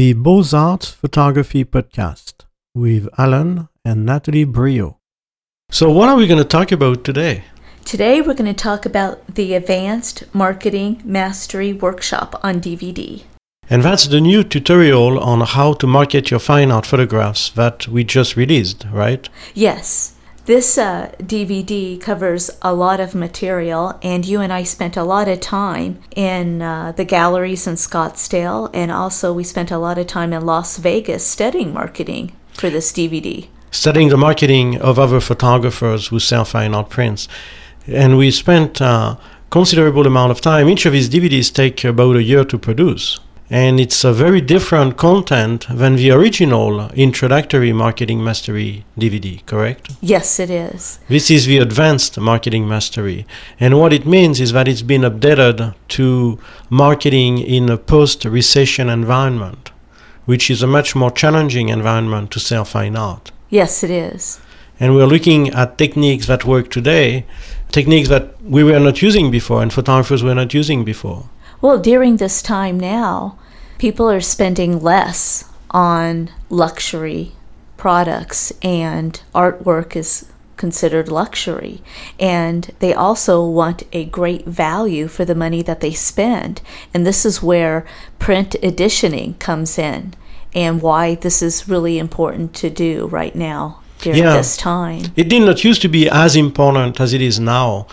the Beaux-Arts Photography Podcast with Alain and Natalie Briot. So, what are we going to talk about today? Today, we're going to talk about the Advanced Marketing Mastery Workshop on DVD. And that's the new tutorial on how to market your fine art photographs that we just released, right? Yes. This uh, DVD covers a lot of material, and you and I spent a lot of time in uh, the galleries in Scottsdale, and also we spent a lot of time in Las Vegas studying marketing for this DVD. Studying the marketing of other photographers who sell fine art prints. And we spent a considerable amount of time. Each of these DVDs take about a year to produce and it's a very different content than the original introductory marketing mastery DVD, correct? Yes, it is. This is the advanced marketing mastery. And what it means is that it's been updated to marketing in a post recession environment, which is a much more challenging environment to sell fine art. Yes, it is. And we're looking at techniques that work today, techniques that we were not using before and photographers were not using before. Well, during this time now, people are spending less on luxury products, and artwork is considered luxury. And they also want a great value for the money that they spend. And this is where print editioning comes in and why this is really important to do right now during yeah. this time. It did not used to be as important as it is now.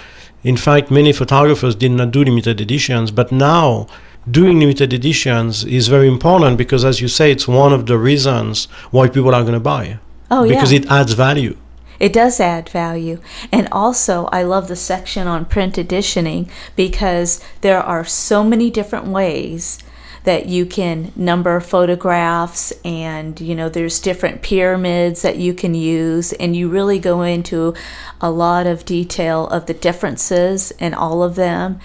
In fact, many photographers did not do limited editions, but now doing limited editions is very important because, as you say, it's one of the reasons why people are going to buy. Oh, yeah. Because it adds value. It does add value. And also, I love the section on print editioning because there are so many different ways that you can number photographs and you know there's different pyramids that you can use and you really go into a lot of detail of the differences in all of them.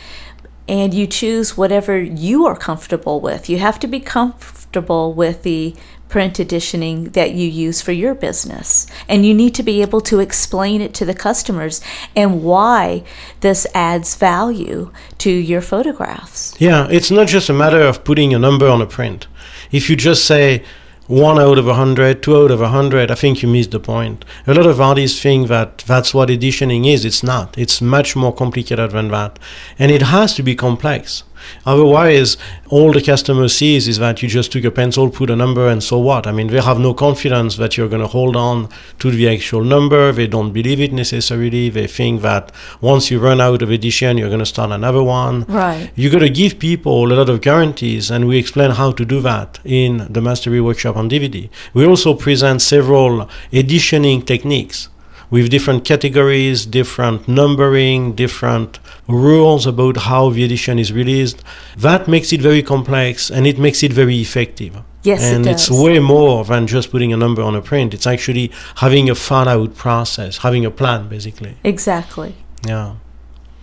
And you choose whatever you are comfortable with. You have to be comfortable with the print editioning that you use for your business. And you need to be able to explain it to the customers and why this adds value to your photographs. Yeah, it's not just a matter of putting a number on a print. If you just say, one out of a hundred, two out of a hundred, I think you missed the point. A lot of artists think that that's what editioning is. It's not. It's much more complicated than that. And it has to be complex. Otherwise, all the customer sees is that you just took a pencil, put a number, and so what? I mean, they have no confidence that you're going to hold on to the actual number. They don't believe it necessarily. They think that once you run out of edition, you're going to start another one. Right. You got to give people a lot of guarantees, and we explain how to do that in the Mastery Workshop on DVD. We also present several editioning techniques with different categories, different numbering, different rules about how the edition is released. That makes it very complex and it makes it very effective. Yes, and it it's way more than just putting a number on a print. It's actually having a thought out process, having a plan, basically. Exactly. Yeah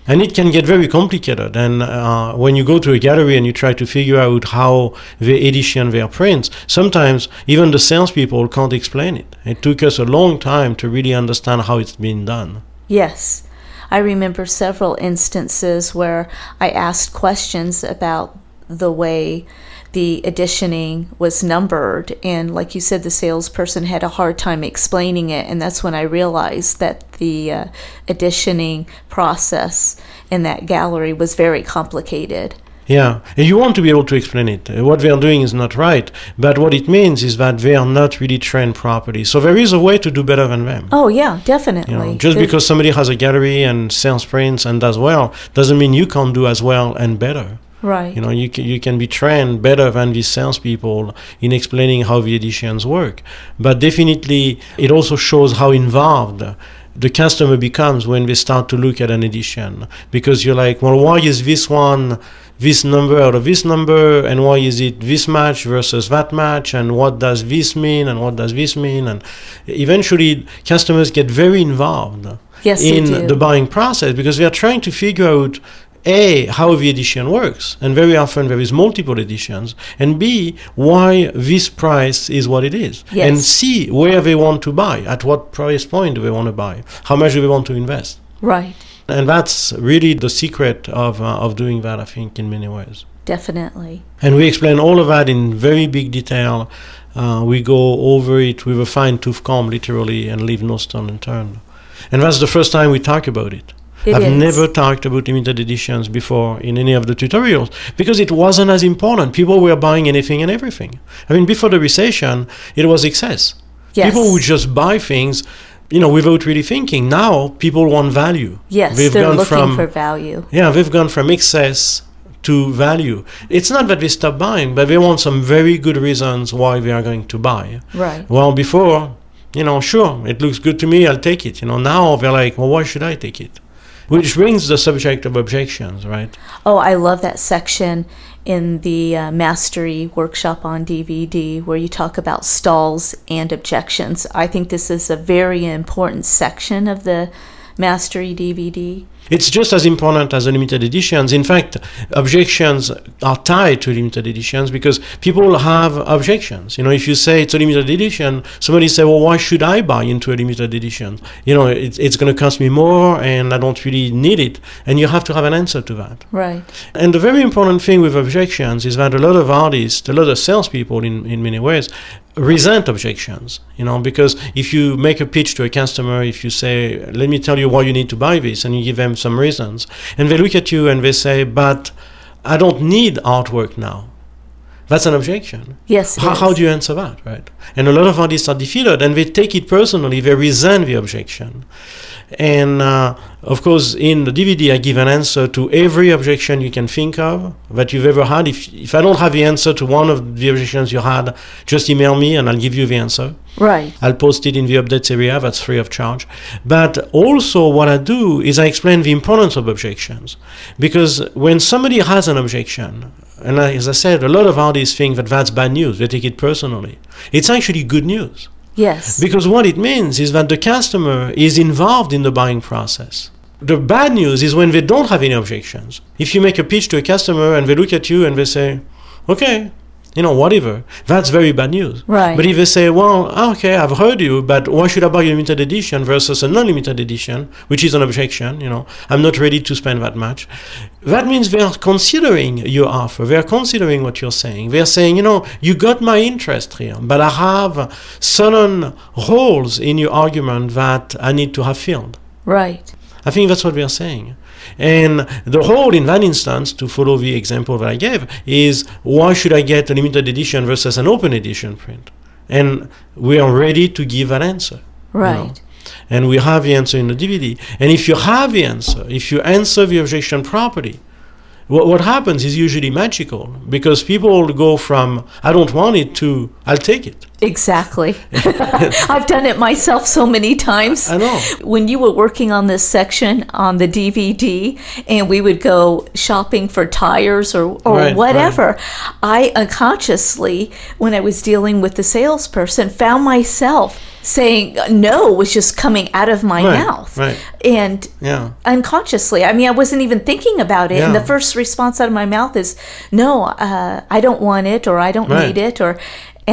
and it can get very complicated. And uh, when you go to a gallery and you try to figure out how they edition their prints, sometimes even the salespeople can't explain it. It took us a long time to really understand how it's been done. Yes. I remember several instances where I asked questions about the way the editioning was numbered and like you said the salesperson had a hard time explaining it and that's when i realized that the uh, editioning process in that gallery was very complicated yeah, and you want to be able to explain it. What they are doing is not right, but what it means is that they are not really trained properly. So there is a way to do better than them. Oh yeah, definitely. You know, just There's because somebody has a gallery and sells prints and does well doesn't mean you can't do as well and better. Right. You know, you can, you can be trained better than these salespeople in explaining how the editions work. But definitely, it also shows how involved the customer becomes when they start to look at an edition. Because you're like, well, why is this one this number out of this number? And why is it this match versus that match? And what does this mean? And what does this mean? And eventually, customers get very involved. Yes, in the buying process because they are trying to figure out a, how the edition works, and very often there is multiple editions, and B, why this price is what it is, yes. and C, where they want to buy, at what price point do they want to buy, how much do they want to invest. Right. And that's really the secret of, uh, of doing that, I think, in many ways. definitely. And we explain all of that in very big detail. Uh, we go over it with a fine tooth comb, literally, and leave no stone unturned. And that's the first time we talk about it. It I've is. never talked about limited editions before in any of the tutorials because it wasn't as important. People were buying anything and everything. I mean, before the recession, it was excess. Yes. People would just buy things, you know, without really thinking. Now people want value. Yes, They've they're gone looking from for value. yeah, they've gone from excess to value. It's not that they stop buying, but they want some very good reasons why they are going to buy. Right. Well, before, you know, sure, it looks good to me, I'll take it. You know, now they're like, well, why should I take it? Which brings the subject of objections, right? Oh, I love that section in the uh, Mastery workshop on DVD where you talk about stalls and objections. I think this is a very important section of the Mastery DVD. It's just as important as the limited editions. In fact, objections are tied to limited editions because people have objections. You know, if you say it's a limited edition, somebody say, "Well, why should I buy into a limited edition? You know, it, it's going to cost me more, and I don't really need it." And you have to have an answer to that. Right. And the very important thing with objections is that a lot of artists, a lot of salespeople, in in many ways, resent objections. You know, because if you make a pitch to a customer, if you say, "Let me tell you why you need to buy this," and you give them some reasons, and they look at you and they say, "But I don't need artwork now." That's an objection. Yes. How, how do you answer that, right? And a lot of artists are defeated and they take it personally, they resent the objection. And uh, of course, in the DVD, I give an answer to every objection you can think of that you've ever had. If, if I don't have the answer to one of the objections you had, just email me and I'll give you the answer. Right. I'll post it in the updates area, that's free of charge. But also, what I do is I explain the importance of objections. Because when somebody has an objection, and as I said, a lot of artists think that that's bad news, they take it personally. It's actually good news. Yes. Because what it means is that the customer is involved in the buying process. The bad news is when they don't have any objections. If you make a pitch to a customer and they look at you and they say, okay, you know, whatever, that's very bad news. Right. But if they say, well, ah, okay, I've heard you, but why should I buy a limited edition versus a non limited edition, which is an objection, you know, I'm not ready to spend that much. That means they are considering your offer. They are considering what you're saying. They are saying, you know, you got my interest here, but I have certain holes in your argument that I need to have filled. right. I think that's what we are saying. And the whole in that instance, to follow the example that I gave, is why should I get a limited edition versus an open edition print? And we are ready to give an answer. you know. Right. And we have the answer in the DVD. And if you have the answer, if you answer the objection properly, what, what happens is usually magical because people go from I don't want it to I'll take it. Exactly. I've done it myself so many times. I know. When you were working on this section on the DVD and we would go shopping for tires or, or Right, whatever, I unconsciously, when I was dealing with the salesperson, found myself saying no was just coming out of my Right, mouth. right. And Yeah. unconsciously. I mean, I wasn't even thinking about it. And the first response out of my mouth is, "No, uh, I don't want it, or I don't Right. need it," or,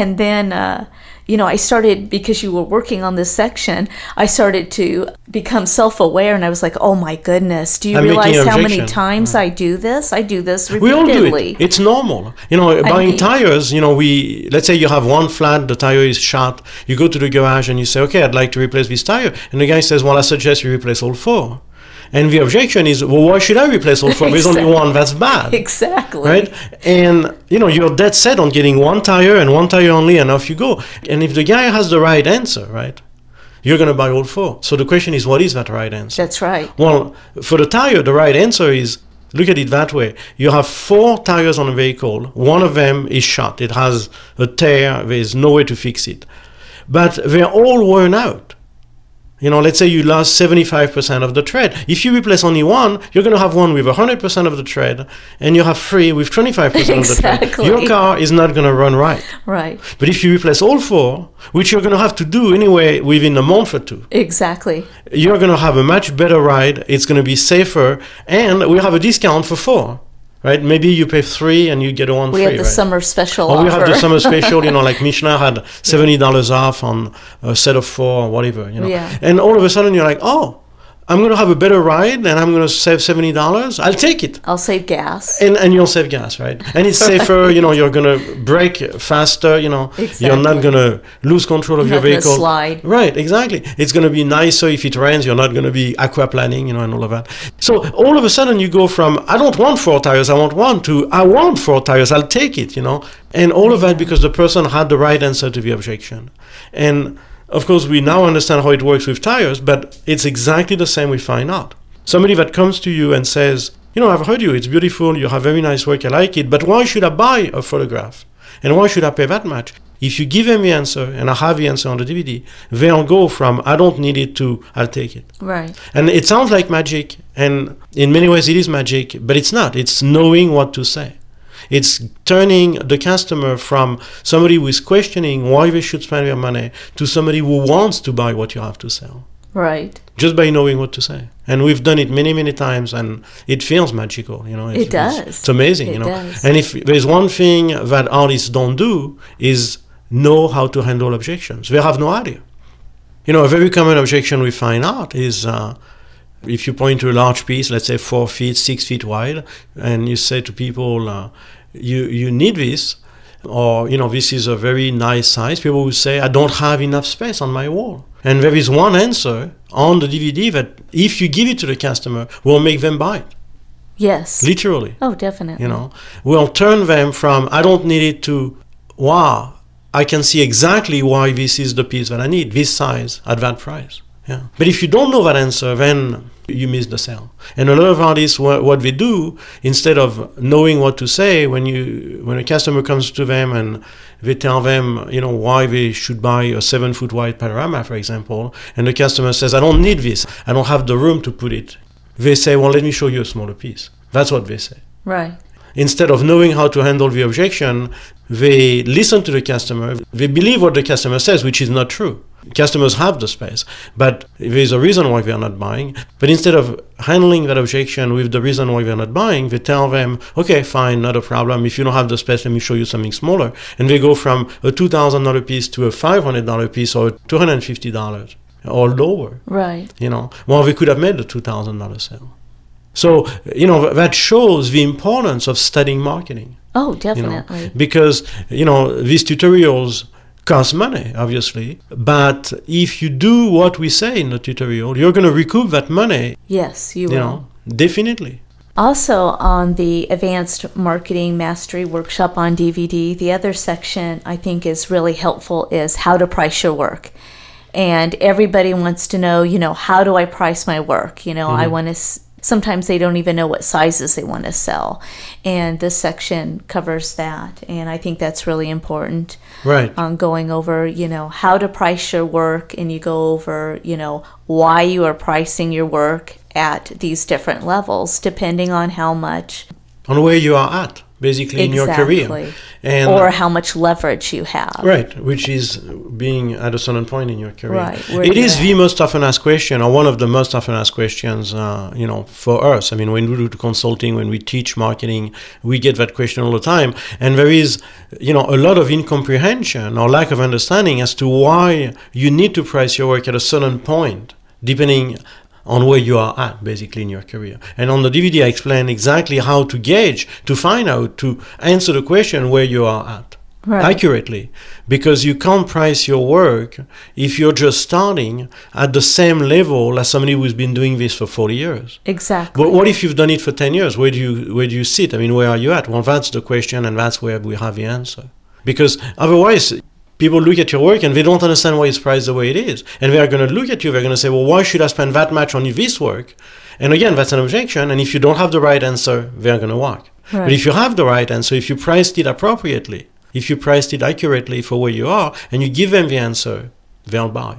and then, uh, you know, I started because you were working on this section. I started to become self-aware, and I was like, "Oh my goodness! Do you I'm realize how many times mm. I do this? I do this repeatedly. We all do it. It's normal. You know, buying mean- tires, you know, we let's say you have one flat, the tire is shot. You go to the garage and you say, "Okay, I'd like to replace this tire." And the guy says, "Well, I suggest you replace all four. And the objection is, "Well, why should I replace all four? There's only one that's bad." Exactly. Right? And you know, you're dead set on getting one tire and one tire only and off you go. And if the guy has the right answer, right? You're gonna buy all four. So the question is what is that right answer? That's right. Well, for the tire, the right answer is look at it that way. You have four tires on a vehicle. One of them is shot. It has a tear. There's no way to fix it. But they're all worn out. You know, let's say you lost 75% of the tread. If you replace only one, you're going to have one with 100% of the tread, and you have three with 25% of the tread. Exactly. Your car is not going to run right. Right. But if you replace all four, which you're going to have to do anyway within a month or two, Exactly. you're going to have a much better ride. It's going to be safer, and we have a discount for four, right? Maybe you pay three and you get one We free. have the right? summer special Or offer. we have the summer special, you know, like Michelin had seventy dollars off on a set of four or whatever, you know. Yeah. And all of a sudden you're like, oh, I'm going to have a better ride and I'm going to save seventy dollars. I'll take it. I'll save gas. And, and you'll save gas, right? And it's safer. you know, you're going to brake faster. You know, you're not going to lose control of You're your vehicle. slide. Right, exactly. It's going to be nicer if it rains. You're not going to be aquaplaning, you know, and all of that. So all of a sudden, you go from I don't want four tires, I want one, to I want four tires, I'll take it, you know, and all of that because the person had the right answer to the objection. And of course, we now understand how it works with tires, but it's exactly the same with fine art. Somebody that comes to you and says, you know, I've heard you, it's beautiful, you have very nice work, I like it, but why should I buy a photograph? And why should I pay that much? If you give them the answer, and I have the answer on the DVD, they'll go from I don't need it to I'll take it. Right. And it sounds like magic, and in many ways it is magic, but it's not. It's knowing what to say. It's turning the customer from somebody who is questioning why they should spend their money to somebody who wants to buy what you have to sell Right. just by knowing what to say. And we've done it many, many times, and it feels magical. You know, It does. It's, it's amazing. It you know, does. and if there's one thing that artists don't do is know how to handle objections. They have no idea. You know, a very common objection we find out is. Uh, if you point to a large piece, let's say four feet, six feet wide, and you say to people, uh, "You you need this," or you know, this is a very nice size, people will say, "I don't have enough space on my wall." And there is one answer on the DVD that, if you give it to the customer, will make them buy it, Yes. literally. oh, definitely. You know, will turn them from "I don't need it" to "Wow, I can see exactly why this is the piece that I need, this size at that price." Yeah. But if you don't know that answer, then you miss the sale. And a lot of artists, what, what they do, instead of knowing what to say, when you when a customer comes to them and they tell them, you know, why they should buy a seven foot wide panorama, for example, and the customer says, I don't need this, I don't have the room to put it. They say, well, let me show you a smaller piece. That's what they say Right. instead of knowing how to handle the objection, they listen to the customer. They believe what the customer says, which is not true. Customers have the space, but there's a reason why they are not buying. But instead of handling that objection with the reason why they're not buying, they tell them, okay, fine, not a problem. If you don't have the space, let me show you something smaller. And they go from a $2,000 piece to a $500 piece or $250 or lower Right. you know well we could have made the $2000 sale so you know that shows the importance of studying marketing Oh, you know definitely. because you know these tutorials cost money obviously but if you do what we say in the tutorial you're going to recoup that money Yes, you you will. know definitely Also, on the Advanced Marketing Mastery Workshop on DVD, the other section I think is really helpful is how to price your work. And everybody wants to know, you know, how do I price my work? You know, I mm-hmm. want to. Sometimes they don't even know what sizes they want to sell, and this section covers that. And I think that's really important right on going over, you know, how to price your work, and you go over, you know, why you are pricing your work at these different levels, depending on how much on where you are at basically in your career and or how much leverage you have. Right, which is being at a certain point in your career. Right, It is the most often asked question, or one of the most often asked questions, uh, you know, for us. I mean, when we do consulting, when we teach marketing, we get that question all the time. And there is, you know, a lot of incomprehension or lack of understanding as to why you need to price your work at a certain point, depending on where you are at basically in your career. And on the DVD, I explain exactly how to gauge, to find out, to answer the question where you are at Right. accurately because you can't price your work if you're just starting at the same level as somebody who's been doing this for 40 years Exactly. but what if you've done it for 10 years where do you where do you sit i mean where are you at well that's the question and that's where we have the answer because otherwise people look at your work and they don't understand why it's priced the way it is. And they're going to look at you they're going to say well why should i spend that much on this work? And again that's an objection and if you don't have the right answer they're going to walk. But if you have the right answer if you priced it appropriately if you priced it accurately for where you are and you give them the answer they'll buy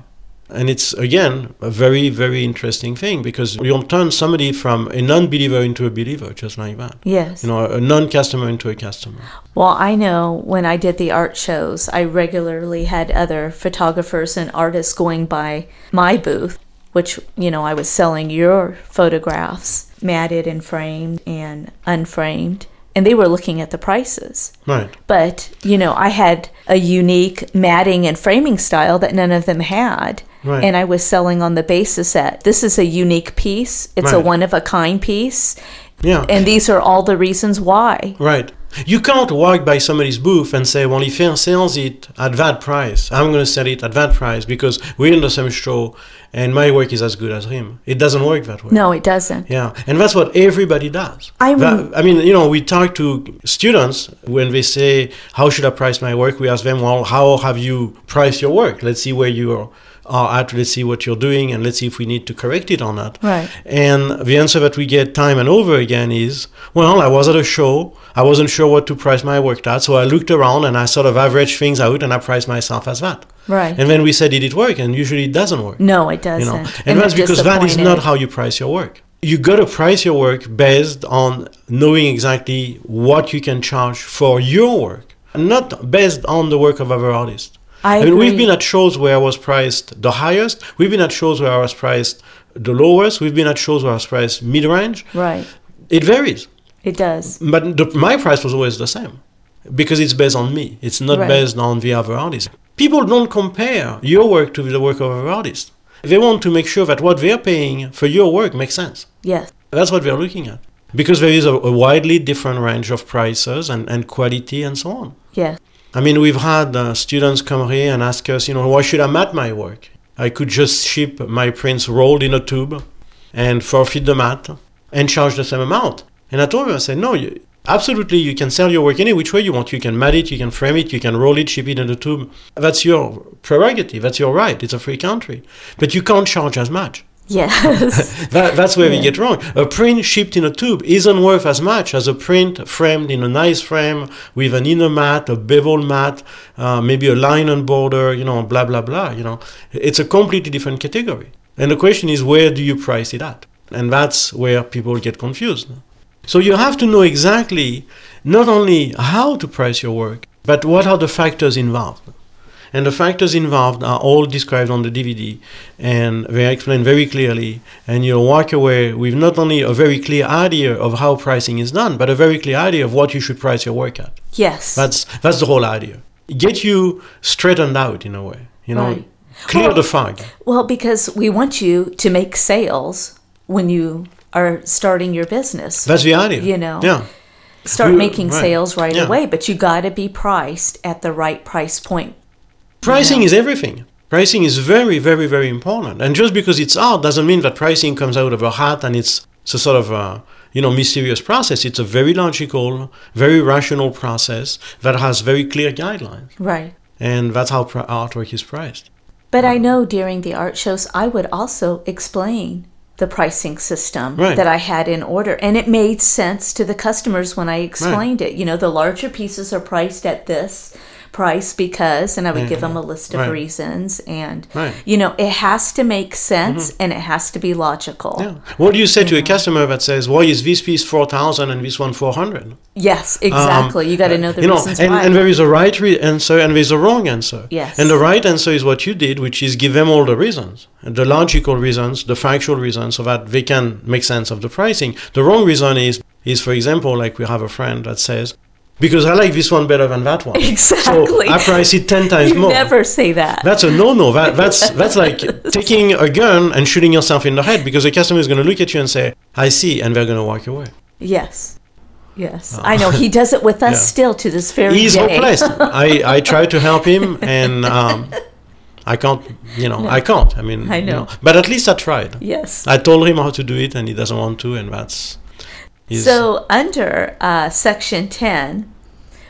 and it's again a very very interesting thing because you'll turn somebody from a non-believer into a believer just like that yes. you know a non-customer into a customer Well, I know when I did the art shows, I regularly had other photographers and artists going by my booth, which, you know, I was selling your photographs, matted and framed and unframed, and they were looking at the prices. right But, you know, I had a unique matting and framing style that none of them had. Right. and I was selling on the basis that this is a unique piece, it's a one of a kind piece, Yeah. and these are all the reasons why. Right. You can't walk by somebody's booth and say, well, if he sells it at that price, I'm going to sell it at that price because we're in the same show and my work is as good as him. It doesn't work that way. No, it doesn't. Yeah, and that's what everybody does. I That- I mean, you know, we talk to students when they say, "How should I price my work?" We ask them, "Well, how have you priced your work? Let's see where you are at. Let's see what you're doing, and let's see if we need to correct it or not." Right. And the answer that we get time and over again is, "Well, I was at a show. I wasn't sure what to price my work at, so I looked around and I sort of averaged things out, and I priced myself as that." Right. And then we said, "Did it work?" And usually it doesn't work no, it doesn't. you know and, they're that's because that is not how you price your work you got to price your work based on knowing exactly what you can charge for your work not based on the work of other artists I mean, we've been at shows where I was priced the highest. We've been at shows where I was priced the lowest. We've been at shows where I was priced mid-range. Right. It varies, It does. but the, my price was always the same because it's based on me. It's not Right. based on the other artists. People don't compare your work to the work of other artists. They want to make sure that what they're paying for your work makes sense. Yes. That's what they're looking at. Because there is a, a widely different range of prices and, and quality and so on. Yes. I mean, we've had uh, students come here and ask us, you know, why should I mat my work? I could just ship my prints rolled in a tube and forfeit the mat and charge the same amount. And I told them, I said, no, you, absolutely, you can sell your work any which way you want. You can mat it, you can frame it, you can roll it, ship it in a tube. That's your prerogative, that's your right. It's a free country. But you can't charge as much. Yes. That, that's where we get wrong. A print shipped in a tube isn't worth as much as a print framed in a nice frame with an inner mat, a bevel mat, uh, maybe a line linen border, you know, blah, blah, blah. You know, it's a completely different category. And the question is, where do you price it at? And that's where people get confused. So you have to know exactly not only how to price your work, but what are the factors involved. And the factors involved are all described on the DVD and they are explained very clearly. And you'll walk away with not only a very clear idea of how pricing is done, but a very clear idea of what you should price your work at. yes. That's, that's the whole idea. Get you straightened out in a way, you know, Right. clear Well- the fog. Well, because we want you to make sales when you are starting your business. That's the idea. You know. Yeah. Start making right. sales right Yeah. away, but you got to be priced at the right price point. Pricing know. is everything. Pricing is very, very, very important. And just because it's art doesn't mean that pricing comes out of a hat and it's, it's a sort of a, you know, mysterious process. It's a very logical, very rational process that has very clear guidelines. Right. And that's how artwork is priced. But I know during the art shows, I would also explain the pricing system Right. that I had in order. And it made sense to the customers when I explained it. You know, the larger pieces are priced at this price because, and I would give mm-hmm. them a list of Right. reasons. And, Right. you know, it has to make sense mm-hmm. and it has to be logical. Yeah. What do you say to a mm-hmm. customer that says, why is this piece 4,000 and this one 400? Yes, um, exactly. Um, you got to uh, know the you know, reasons and, why. and there is a right re- answer and there's a wrong answer. Yes. And the right answer is what you did, which is give them all the reasons, the logical reasons, the factual reasons, so that they can make sense of the pricing. The wrong reason is, is for example, like we have a friend that says, because I like this one better than that one. Exactly. So I price it 10 times you more. never say that. That's a no-no. That, that's that's like taking a gun and shooting yourself in the head because the customer is going to look at you and say, "I see," and they're going to walk away. yes. Yes. I know. He does it with us Yeah. still to this very He's day. hopeless. I, I try to help him, and um, I can't. You know, I can't. I mean, I you know. But at least I tried. Yes. I told him how to do it, and he doesn't want to, and that's. So, under uh, section 10,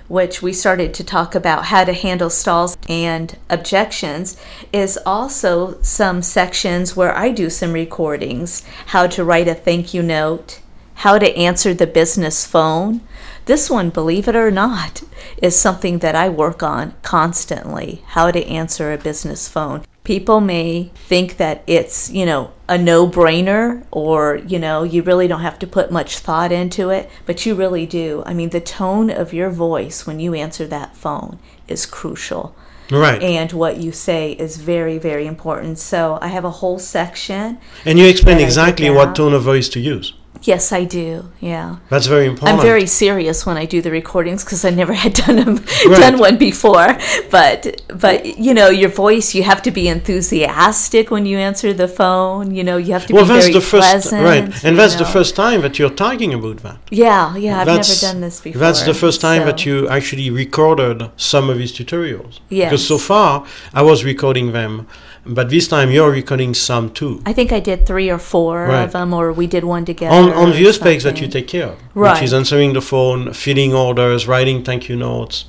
which we started to talk about how to handle stalls and objections, is also some sections where I do some recordings how to write a thank you note, how to answer the business phone. This one, believe it or not, is something that I work on constantly how to answer a business phone. People may think that it's, you know, a no brainer or, you know, you really don't have to put much thought into it, but you really do. I mean, the tone of your voice when you answer that phone is crucial. right. And what you say is very, very important. So I have a whole section. And you explain that I did exactly what tone of voice to use. Yes, I do. Yeah. That's very important. I'm very serious when I do the recordings because I never had done them, Right. done one before. But but you know, your voice, you have to be enthusiastic when you answer the phone. You know, you have to well, be that's very the first pleasant. right, and that's the first time that you're talking about that. Yeah, yeah. I've that's, never done this before. That's the first time that you actually recorded some of these tutorials. Yes. Because so far I was recording them, but this time you're recording some too. I think I did three or four Right. of them, or we did one together. on on the aspects that you take care of, Right. which is answering the phone, filling orders, writing thank you notes,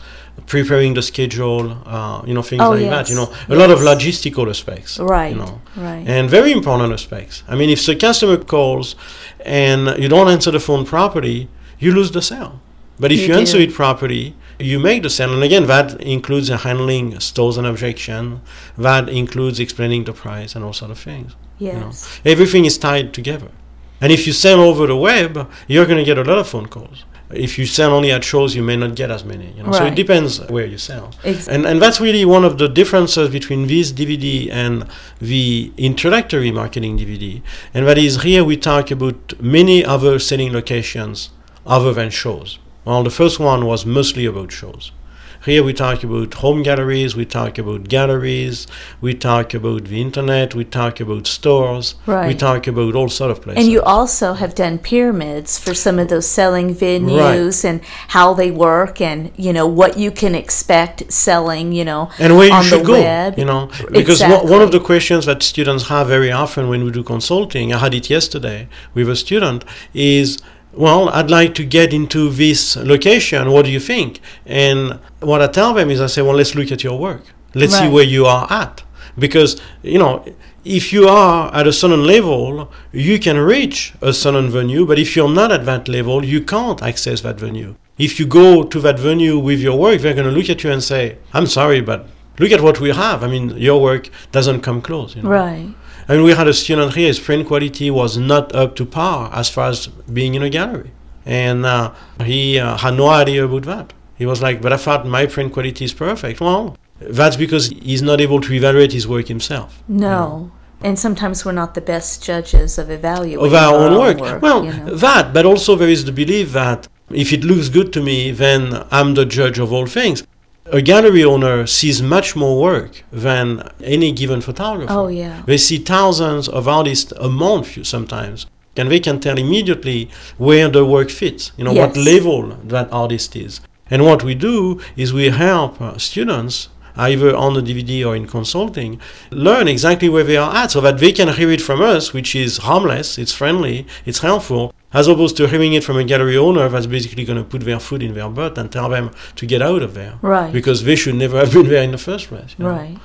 preparing the schedule, uh, you know, things Oh, like that. You know, a lot of logistical aspects. Right. You know, Right. and very important aspects. I mean, if the customer calls and you don't answer the phone properly, you lose the sale. But if You you, answer it properly, you make the sale. And again, that includes handling stores and objection. That includes explaining the price and all sort of things. yes. You know, everything is tied together. And if you sell over the web, you're going to get a lot of phone calls. If you sell only at shows, you may not get as many. You know? So it depends where you sell. Ex- And, and that's really one of the differences between this DVD and the introductory marketing DVD. And that is here we talk about many other selling locations other than shows. Well, the first one was mostly about shows. Here we talk about home galleries, we talk about galleries, we talk about the internet, we talk about stores, we talk about all sort of places. And you also have done pyramids for some of those selling venues and how they work and, you know, what you can expect selling, you know, and where you on should the go, web. you know, because one- one of the questions that students have very often when we do consulting, I had it yesterday with a student, is, well, I'd like to get into this location. What do you think? And what I tell them is, I say, well, let's look at your work. Let's see where you are at, because you know. If you are at a certain level, you can reach a certain venue, but if you're not at that level, you can't access that venue. If you go to that venue with your work, they're going to look at you and say, I'm sorry, but look at what we have. I mean, your work doesn't come close. You know? Right. I mean, we had a student here, his print quality was not up to par as far as being in a gallery. And uh, he uh, had no idea about that. He was like, but I thought my print quality is perfect. Well, that's because he's not able to evaluate his work himself. No. And sometimes we're not the best judges of evaluating of our own work. Well, you know. that, but also there is the belief that if it looks good to me, then I'm the judge of all things. A gallery owner sees much more work than any given photographer. Oh, yeah. They see thousands of artists a month sometimes, and they can tell immediately where the work fits, you know, what level that artist is. And what we do is we help uh, students, either on the DVD or in consulting, learn exactly where they are at so that they can hear it from us, which is harmless, it's friendly, it's helpful, as opposed to hearing it from a gallery owner that's basically going to put their foot in their butt and tell them to get out of there. Right. Because they should never have been there in the first place. you know. Right.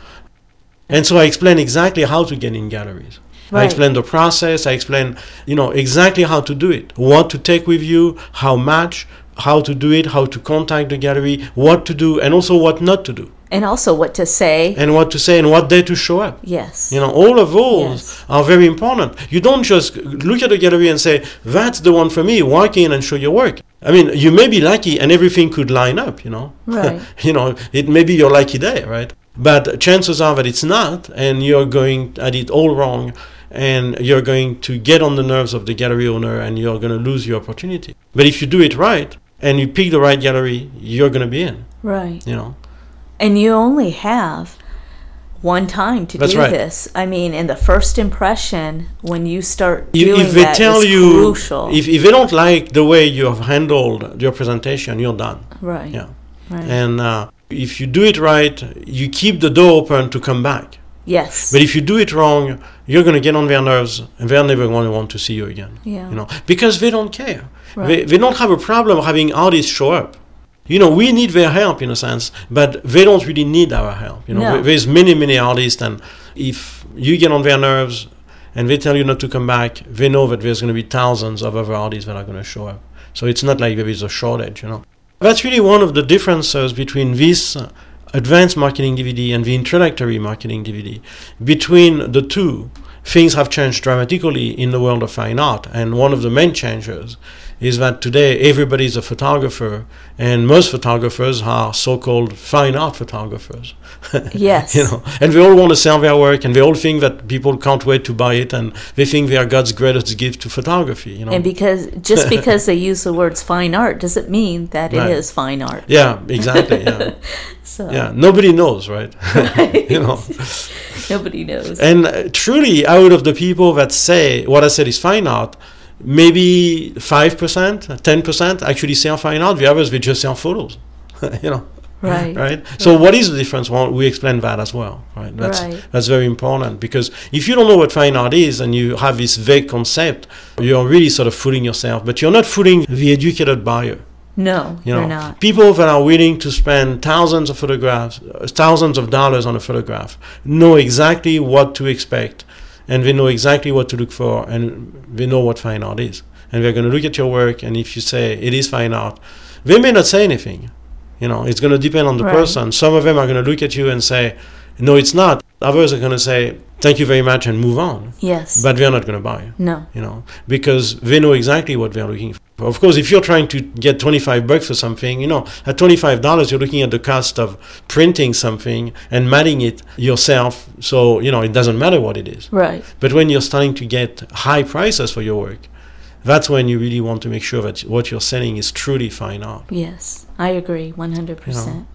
And so I explain exactly how to get in galleries. Right. I explain the process. I explain, you know, exactly how to do it, what to take with you, how much, how to do it, how to contact the gallery, what to do, and also what not to do, And also what to say. and what to say, and what day to show up. Yes. You know, all of those Yes. are very important. You don't just look at the gallery and say, that's the one for me, walk in and show your work. I mean, you may be lucky and everything could line up, you know. Right. you know, it may be your lucky day, right? But chances are that it's not, and you're going at it all wrong, and you're going to get on the nerves of the gallery owner, and you're going to lose your opportunity. But if you do it right, and you pick the right gallery, you're going to be in, Right. you know. And you only have one time to That's do right. this. I mean, in the first impression, when you start You- doing if they that tell is you, crucial. if, if they don't like the way you have handled your presentation, you're done. right. Yeah. Right. And uh, if you do it right, you keep the door open to come back. yes. But if you do it wrong, you're going to get on their nerves, and they're never going to want to see you again. yeah. You know, because they don't care. They, Right. they don't have a problem having artists show up. You know, we need their help in a sense, but they don't really need our help. You know, No. There's many, many artists, and if you get on their nerves and they tell you not to come back, they know that there's going to be thousands of other artists that are going to show up. So it's not like there is a shortage. You know, that's really one of the differences between this uh, advanced marketing DVD and the introductory marketing DVD. Between the two, things have changed dramatically in the world of fine art, and one of the main changes is that today everybody's a photographer, and most photographers are so-called fine art photographers. Yes. you know, and they all want to sell their work, and they all think that people can't wait to buy it, and they think they are God's greatest gift to photography. You know. And because just because they use the words fine art doesn't mean that Right. it is fine art. yeah, exactly. Yeah, So yeah. Nobody knows, right? you know. nobody knows. And uh, truly, out of the people that say what I said is fine art, maybe 5%, 10% actually sell fine art. The others, they just sell photos. you know, right. right? So, what is the difference? Well, we explain that as well, right? That's, Right. that's very important because if you don't know what fine art is and you have this vague concept, you're really sort of fooling yourself, but you're not fooling the educated buyer. No, You you're know, not. people that are willing to spend thousands of photographs, uh, thousands of dollars on a photograph, know exactly what to expect, and they know exactly what to look for, and they know what fine art is. And they're going to look at your work, and if you say it is fine art, they may not say anything. You know, it's going to depend on the Right. person. Some of them are going to look at you and say, "No, it's not." Others are going to say, "Thank you very much," and move on. Yes. But they're not going to buy no. you know, because they know exactly what they're looking for. Of course, if you're trying to get 25 bucks for something, you know, at $25, you're looking at the cost of printing something and matting it yourself. So, you know, it doesn't matter what it is. Right. But when you're starting to get high prices for your work, that's when you really want to make sure that what you're selling is truly fine art. Yes. I agree 100%.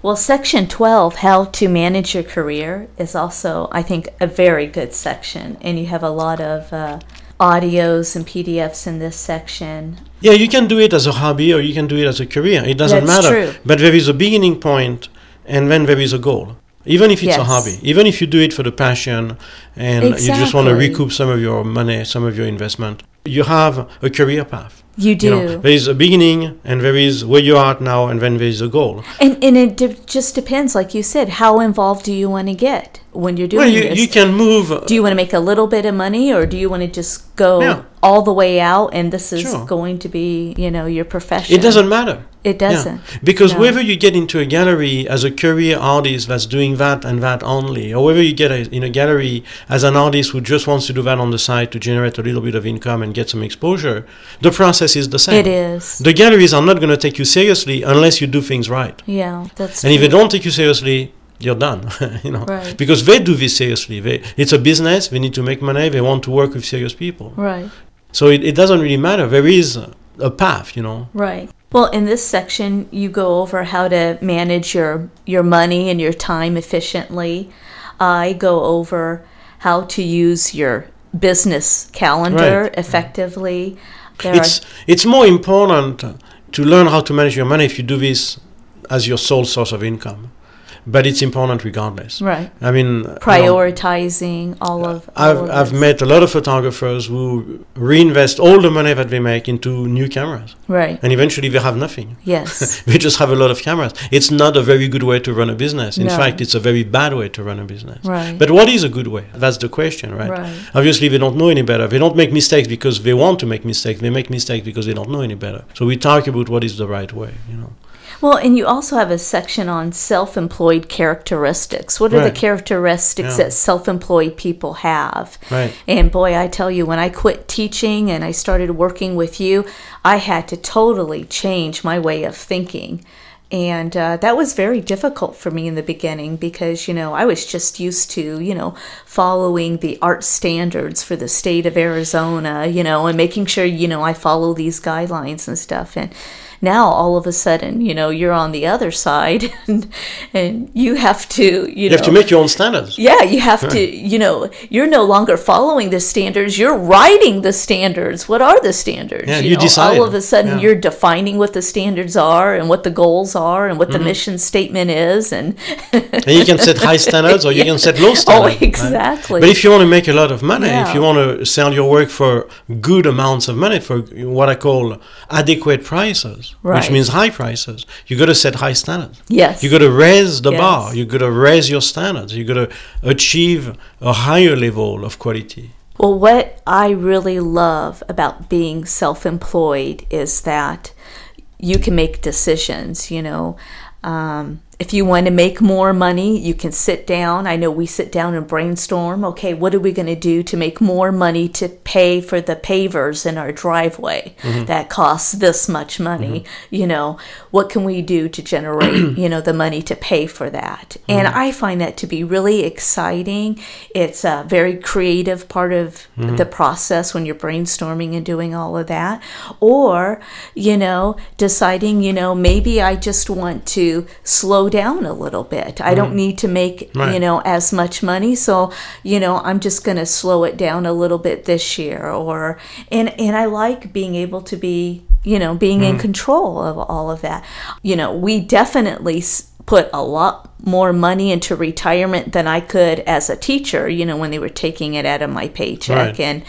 Well, section 12, how to manage your career, is also, I think, a very good section. And you have a lot of uh, audios and PDFs in this section. Yeah, you can do it as a hobby or you can do it as a career. It doesn't That's matter. true. But there is a beginning point and then there is a goal. Even if it's a hobby, even if you do it for the passion and you just want to recoup some of your money, some of your investment, you have a career path. You do. You know, there is a beginning and there is where you are now and then there is a goal. And, and it de- just depends, like you said, how involved do you want to get when you're doing Well, you, this? you can move. do you want to make a little bit of money or do you want to just go Yeah. all the way out and this is Sure. going to be, you know, your profession? It doesn't matter. It doesn't. Because No. whether you get into a gallery as a career artist that's doing that and that only, or whether you get a, in a gallery as an artist who just wants to do that on the side to generate a little bit of income and get some exposure, the process is the same. It is. The galleries are not going to take you seriously unless you do things right. Yeah, that's And if they don't take you seriously, you're done. you know, Right. because they do this seriously. They, it's a business. They need to make money. They want to work with serious people. Right, So it, it doesn't really matter. There is a, a path. You know. right. Well, in this section, you go over how to manage your your money and your time efficiently. I go over how to use your business calendar Right. effectively. There it's it's more important to learn how to manage your money if you do this as your sole source of income but it's important regardless right i mean uh, you know, prioritizing all of. all I've, of I've this. met a lot of photographers who reinvest all the money that they make into new cameras right. and eventually they have nothing Yes. they just have a lot of cameras it's not a very good way to run a business in No. fact it's a very bad way to run a business Right. but what is a good way that's the question right Right. obviously they don't know any better they don't make mistakes because they want to make mistakes they make mistakes because they don't know any better so we talk about what is the right way you know Well, and you also have a section on self employed characteristics. What are the characteristics Yeah. that self employed people have? Right. And boy, I tell you, when I quit teaching and I started working with you, I had to totally change my way of thinking. And uh, that was very difficult for me in the beginning because, you know, I was just used to, you know, following the art standards for the state of Arizona, you know, and making sure, you know, I follow these guidelines and stuff. And now all of a sudden, you know, you're on the other side and, and you have to, you, know you know, have to make your own standards yeah, you have to, you know, you're no longer following the standards, you're writing the standards. What are the standards? Yeah, you know, decide. All of a sudden, Yeah. you're defining what the standards are and what the goals are and what Mm-hmm. the mission statement is. And, and you can set high standards or you can set low standards? Oh, exactly. But if you want to make a lot of money, Yeah. if you want to sell your work for good amounts of money, for what I call adequate prices, which Right. means high prices, you got to set high standards. yes. You got to raise the Yes. bar. You got to raise your standards. You got to achieve a higher level of quality. Well, what I really love about being self employed is that you can make decisions, you know. Um, if you want to make more money, you can sit down. I know we sit down and brainstorm. Okay, what are we going to do to make more money to pay for the pavers in our driveway mm-hmm. that costs this much money? Mm-hmm. You know, what can we do to generate, you know, the money to pay for that? And mm-hmm. I find that to be really exciting. It's a very creative part of the process when you're brainstorming and doing all of that. Or, you know, deciding, you know, maybe I just want to slow down a little bit. I don't need to make, Right. you know, as much money. So, you know, I'm just going to slow it down a little bit this year or and and I like being able to be, you know, being in hmm. control of all of that. You know, we definitely put a lot more money into retirement than I could as a teacher, you know, when they were taking it out of my paycheck Right. and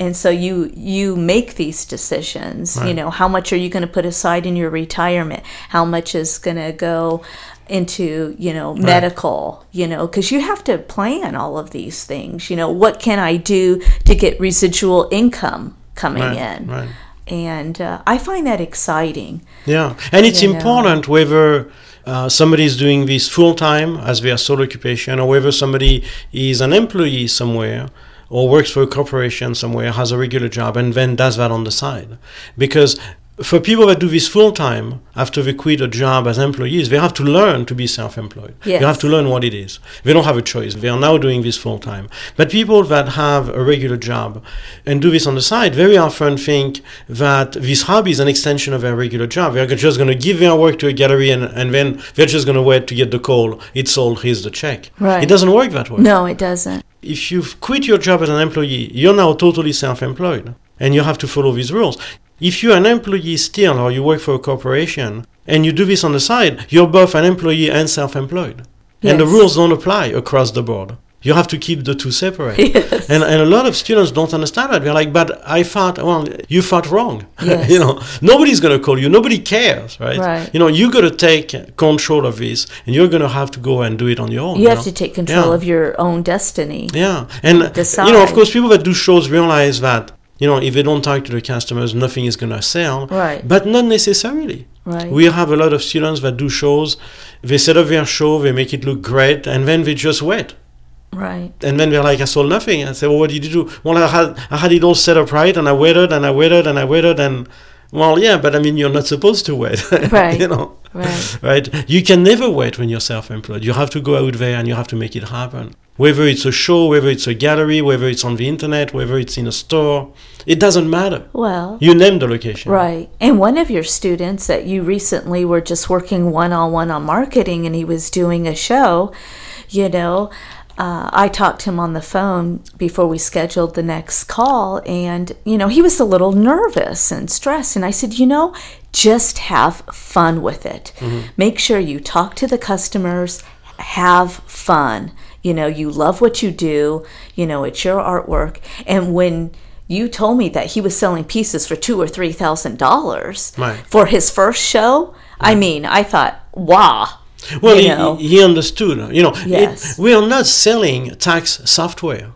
and so you you make these decisions you know how much are you going to put aside in your retirement how much is going to go into you know medical you know because you have to plan all of these things you know what can i do to get residual income coming Right, in right. and uh, i find that exciting Yeah, and it's You know. important whether uh, somebody is doing this full time as their sole occupation, or whether somebody is an employee somewhere, or works for a corporation somewhere, has a regular job, and then does that on the side. Because for people that do this full time, after they quit a job as employees, they have to learn to be self employed. Yes. They have to learn what it is. They don't have a choice. They are now doing this full time. But people that have a regular job and do this on the side very often think that this hobby is an extension of their regular job. They're just going to give their work to a gallery and, and then they're just going to wait to get the call. It's sold, here's the check. Right. It doesn't work that way. no it doesn't If you've quit your job as an employee, you're now totally self employed and you have to follow these rules. If you're an employee still or you work for a corporation and you do this on the side, you're both an employee and self employed. And the rules don't apply across the board. You have to keep the two separate. Yes. And, and a lot of students don't understand that. They're like, but I thought, well, you thought wrong. Yes. you know, nobody's going to call you. Nobody cares, right? Right. You know, you got to take control of this and you're going to have to go and do it on your own. you have know? to take control Yeah. of your own destiny Yeah, and you know, of course, people that do shows realize that you know if they don't talk to the customers, nothing is gonna sell. Right. But not necessarily. right We have a lot of students that do shows. They set up their show, they make it look great, and then they just wait. right And then they're like, I sold nothing. I said, well, what did you do? Well, I had I had it all set up right, and I waited, and I waited, and I waited, and well, yeah, but I mean, you're not supposed to wait, Right. you know right right? You can never wait when you're self-employed. You have to go out there and you have to make it happen. Whether it's a show, whether it's a gallery, whether it's on the internet, whether it's in a store, it doesn't matter. well You name the location. Right. And one of your students that you recently were just working one on one on marketing and he was doing a show, you know, uh, I talked to him on the phone before we scheduled the next call, and, you know, he was a little nervous and stressed. And I said, you know, just have fun with it. Make sure you talk to the customers, have fun. You know, you love what you do, you know, it's your artwork. And when you told me that he was selling pieces for two or three thousand dollars Right. for his first show. I mean, I thought, wow. Well, you he, he understood. You know, it- we are not selling tax software.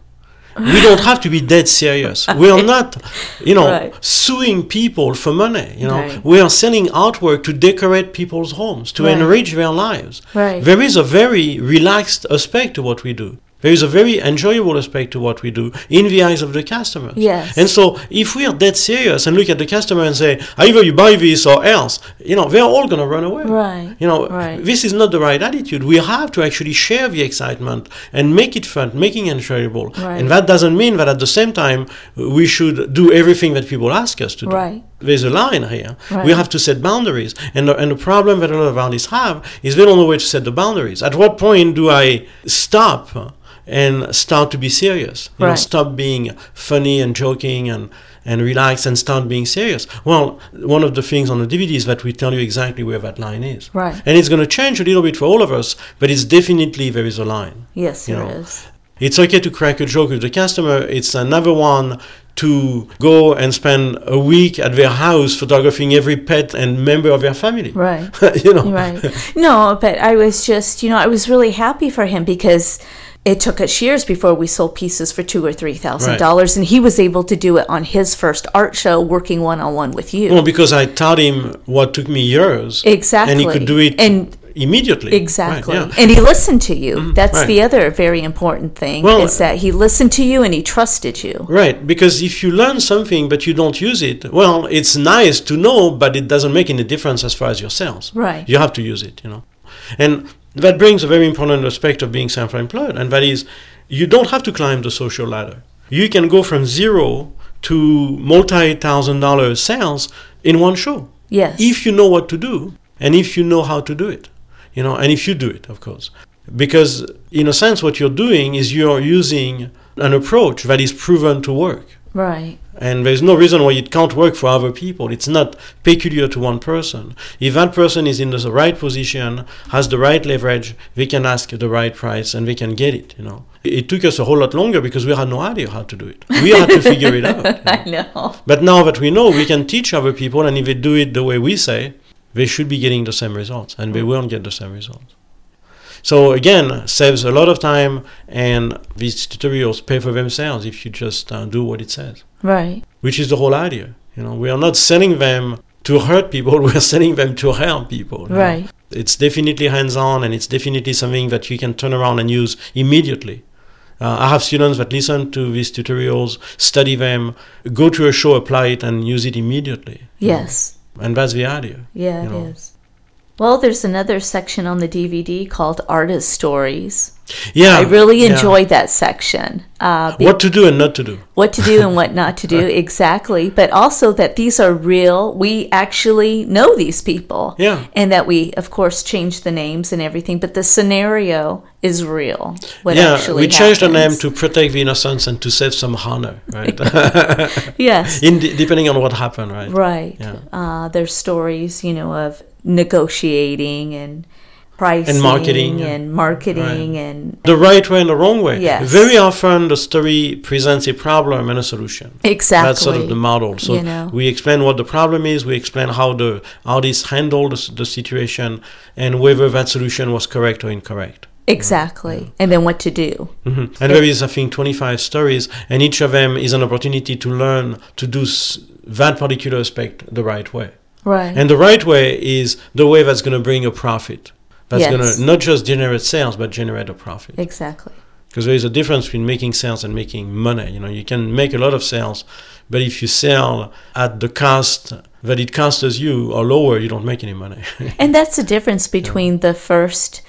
We don't have to be dead serious. We are not, you know, Right. suing people for money. You know, Right. we are selling artwork to decorate people's homes, to Right. enrich their lives. Right. There is a very relaxed aspect to what we do. There is a very enjoyable aspect to what we do in the eyes of the customers. Yes. And so, if we are dead serious and look at the customer and say, either you buy this or else, you know, they're all going to run away. Right. You know, Right. this is not the right attitude. We have to actually share the excitement and make it fun, making it enjoyable. Right. And that doesn't mean that at the same time we should do everything that people ask us to do. Right. There's a line here. Right. We have to set boundaries. And the, and the problem that a lot of artists have is they don't know where to set the boundaries. At what point do I stop and start to be serious? You know, stop being funny and joking and and relax and start being serious. Well, one of the things on the DVD is that we tell you exactly where that line is. Right. And it's going to change a little bit for all of us, but it's definitely there is a line. yes, you there know, is. It's okay to crack a joke with the customer. It's another one to go and spend a week at their house photographing every pet and member of their family. Right. you know. right. No, but I was just, you know, I was really happy for him because it took us years before we sold pieces for two or three thousand dollars, and he was able to do it on his first art show, working one on one with you. Well, because I taught him what took me years. exactly. And he could do it And immediately. Right, Exactly. yeah. And he listened to you. Mm-hmm. That's right. the other very important thing Well- is that he listened to you and he trusted you. Right, because if you learn something but you don't use it, well, it's nice to know, but it doesn't make any difference as far as your sales. Right. You have to use it, you know. And that brings a very important aspect of being self employed, and that is you don't have to climb the social ladder. You can go from zero to multi thousand dollar sales in one show Yes. if you know what to do and if you know how to do it you know and if you do it of course because in a sense what you're doing is you're using an approach that is proven to work right. And there's no reason why it can't work for other people it's not peculiar to one person if that person is in the right position has the right leverage they can ask the right price and they can get it you know it took us a whole lot longer because we had no idea how to do it we had to figure it out you know. I know. But now that we know, we can teach other people, and if they do it the way we say, they should be getting the same results, and they won't get the same results. So again, saves a lot of time, and these tutorials pay for themselves if you just uh, do what it says, Right. which is the whole idea. You know, we are not selling them to hurt people; we are selling them to help people. you know. Right. It's definitely hands-on, and it's definitely something that you can turn around and use immediately. Uh, I have students that listen to these tutorials, study them, go to a show, apply it, and use it immediately. Yes. And that's the idea. Yeah, you know. is. Well, there's another section on the DVD called Artist Stories. Yeah. I really yeah. enjoyed that section. Uh, be- what to do and not to do. what to do and what not to do, exactly. But also that these are real. We actually know these people. Yeah. And that we, of course, change the names and everything, but the scenario is real. What yeah, actually we changed the name to protect the innocence and to save some honor, right? Yes. In depending on what happened, right? Right. Yeah. Uh, there's stories, you know, of negotiating and pricing and marketing. and marketing and The right way and the wrong way. Yes. Very often the story presents a problem and a solution. exactly. That's sort of the model. So You know. we explain what the problem is, we explain how the artist handled the, the situation, and whether that solution was correct or incorrect. exactly. And then what to do. hmm And there is, I think, 25 stories, and each of them is an opportunity to learn to do s- that particular aspect the right way. Right. And the right way is the way that's going to bring a profit. That's Yes. going to not just generate sales, but generate a profit. exactly. Because there is a difference between making sales and making money. You know, you can make a lot of sales, but if you sell at the cost that it costs you or lower, you don't make any money. And that's the difference between the first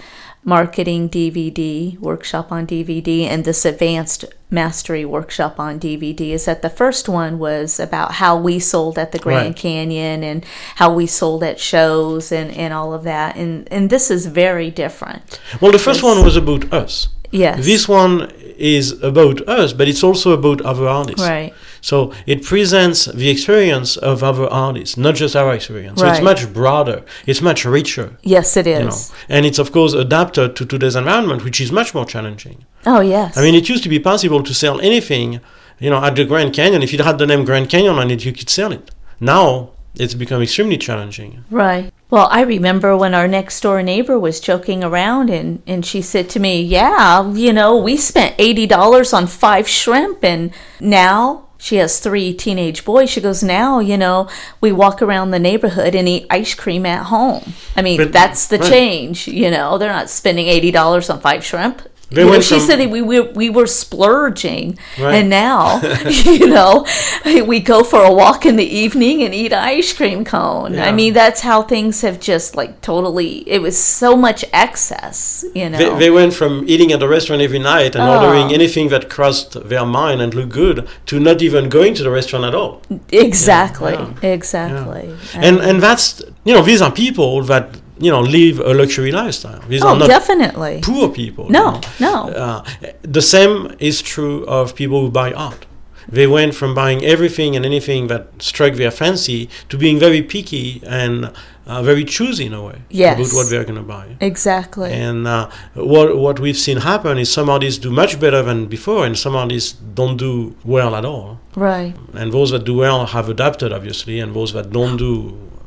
marketing DVD workshop on DVD and this advanced mastery workshop on DVD is that the first one was about how we sold at the Grand Right. Canyon and how we sold at shows and, and all of that. And and this is very different. well, the first one was about us. Yes. This one is about us, but it's also about other artists. right. So it presents the experience of other artists, not just our experience. Right. So it's much broader, it's much richer. Yes it is. You know, and it's of course adapted to today's environment, which is much more challenging. Oh yes. I mean, it used to be possible to sell anything, you know, at the Grand Canyon. If you had the name Grand Canyon on it, you could sell it. Now it's become extremely challenging. Right. Well, I remember when our next door neighbor was joking around and, and she said to me, Yeah, you know, we spent $80 on five shrimp and now she has three teenage boys. She goes, Now, you know, we walk around the neighborhood and eat ice cream at home. I mean, But- that's the right. change, you know, they're not spending $80 on five shrimp. They You know, she from- said that we, we, we were splurging, Right. and now, you know, we go for a walk in the evening and eat ice cream cone. I mean, that's how things have just like totally. It was so much excess, you know. They, they went from eating at the restaurant every night and Oh. ordering anything that crossed their mind and looked good to not even going to the restaurant at all. exactly, Yeah. exactly. And and that's you know these are people that you know live a luxury lifestyle. These oh, are not definitely. poor people. you No, know. no. Uh, the same is true of people who buy art. They went from buying everything and anything that struck their fancy to being very picky and uh, very choosy in a way Yes. about what they're going to buy. Exactly. And uh, what what we've seen happen is some artists do much better than before, and some artists don't do well at all. right. And those that do well have adapted, obviously, and those that don't do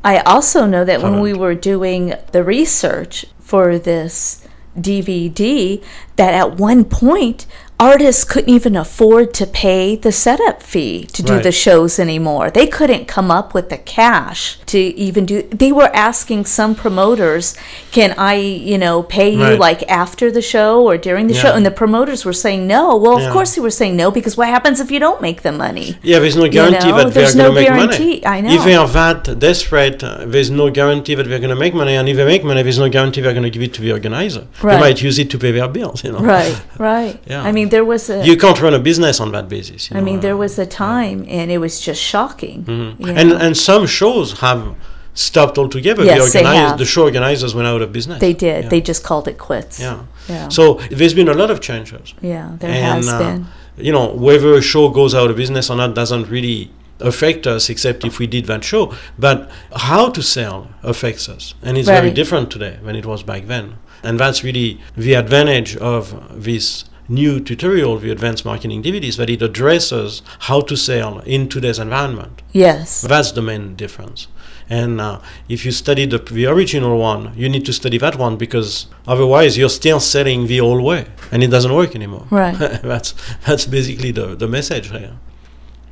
I also know that when we were doing the research for this DVD, that at one point artists couldn't even afford to pay the setup fee to do Right. the shows anymore. They couldn't come up with the cash to even do. They were asking some promoters, "Can I, you know, pay you Right. like after the show or during the show?" And the promoters were saying no. Well, of course they were saying no because what happens if you don't make the money? Yeah, there's no guarantee know, that they're there's going to no make guarantee. money. I know. If they are that desperate, uh, there's no guarantee that they're going to make money. And if they make money, there's no guarantee they're going to give it to the organizer. Right. They might use it to pay their bills. You know. Right, right. Yeah. I mean, there was a. You can't run a business on that basis. You I know, mean, uh, there was a time, and it was just shocking. Mhm. And know. and some shows have stopped altogether. Yes, the, organize- have. the show organizers went out of business. they did. Yeah. They just called it quits. yeah. Yeah. So there's been a lot of changes. yeah, there and, has uh, been. You know, whether a show goes out of business or not doesn't really affect us except if we did that show. But how to sell affects us. And it's very different today than it was back then. And that's really the advantage of this new tutorial, the advanced marketing DVDs, that it addresses how to sell in today's environment. Yes. That's the main difference. And uh, if you study the, the original one, you need to study that one because otherwise you're still selling the old way and it doesn't work anymore. Right. that's that's basically the, the message here.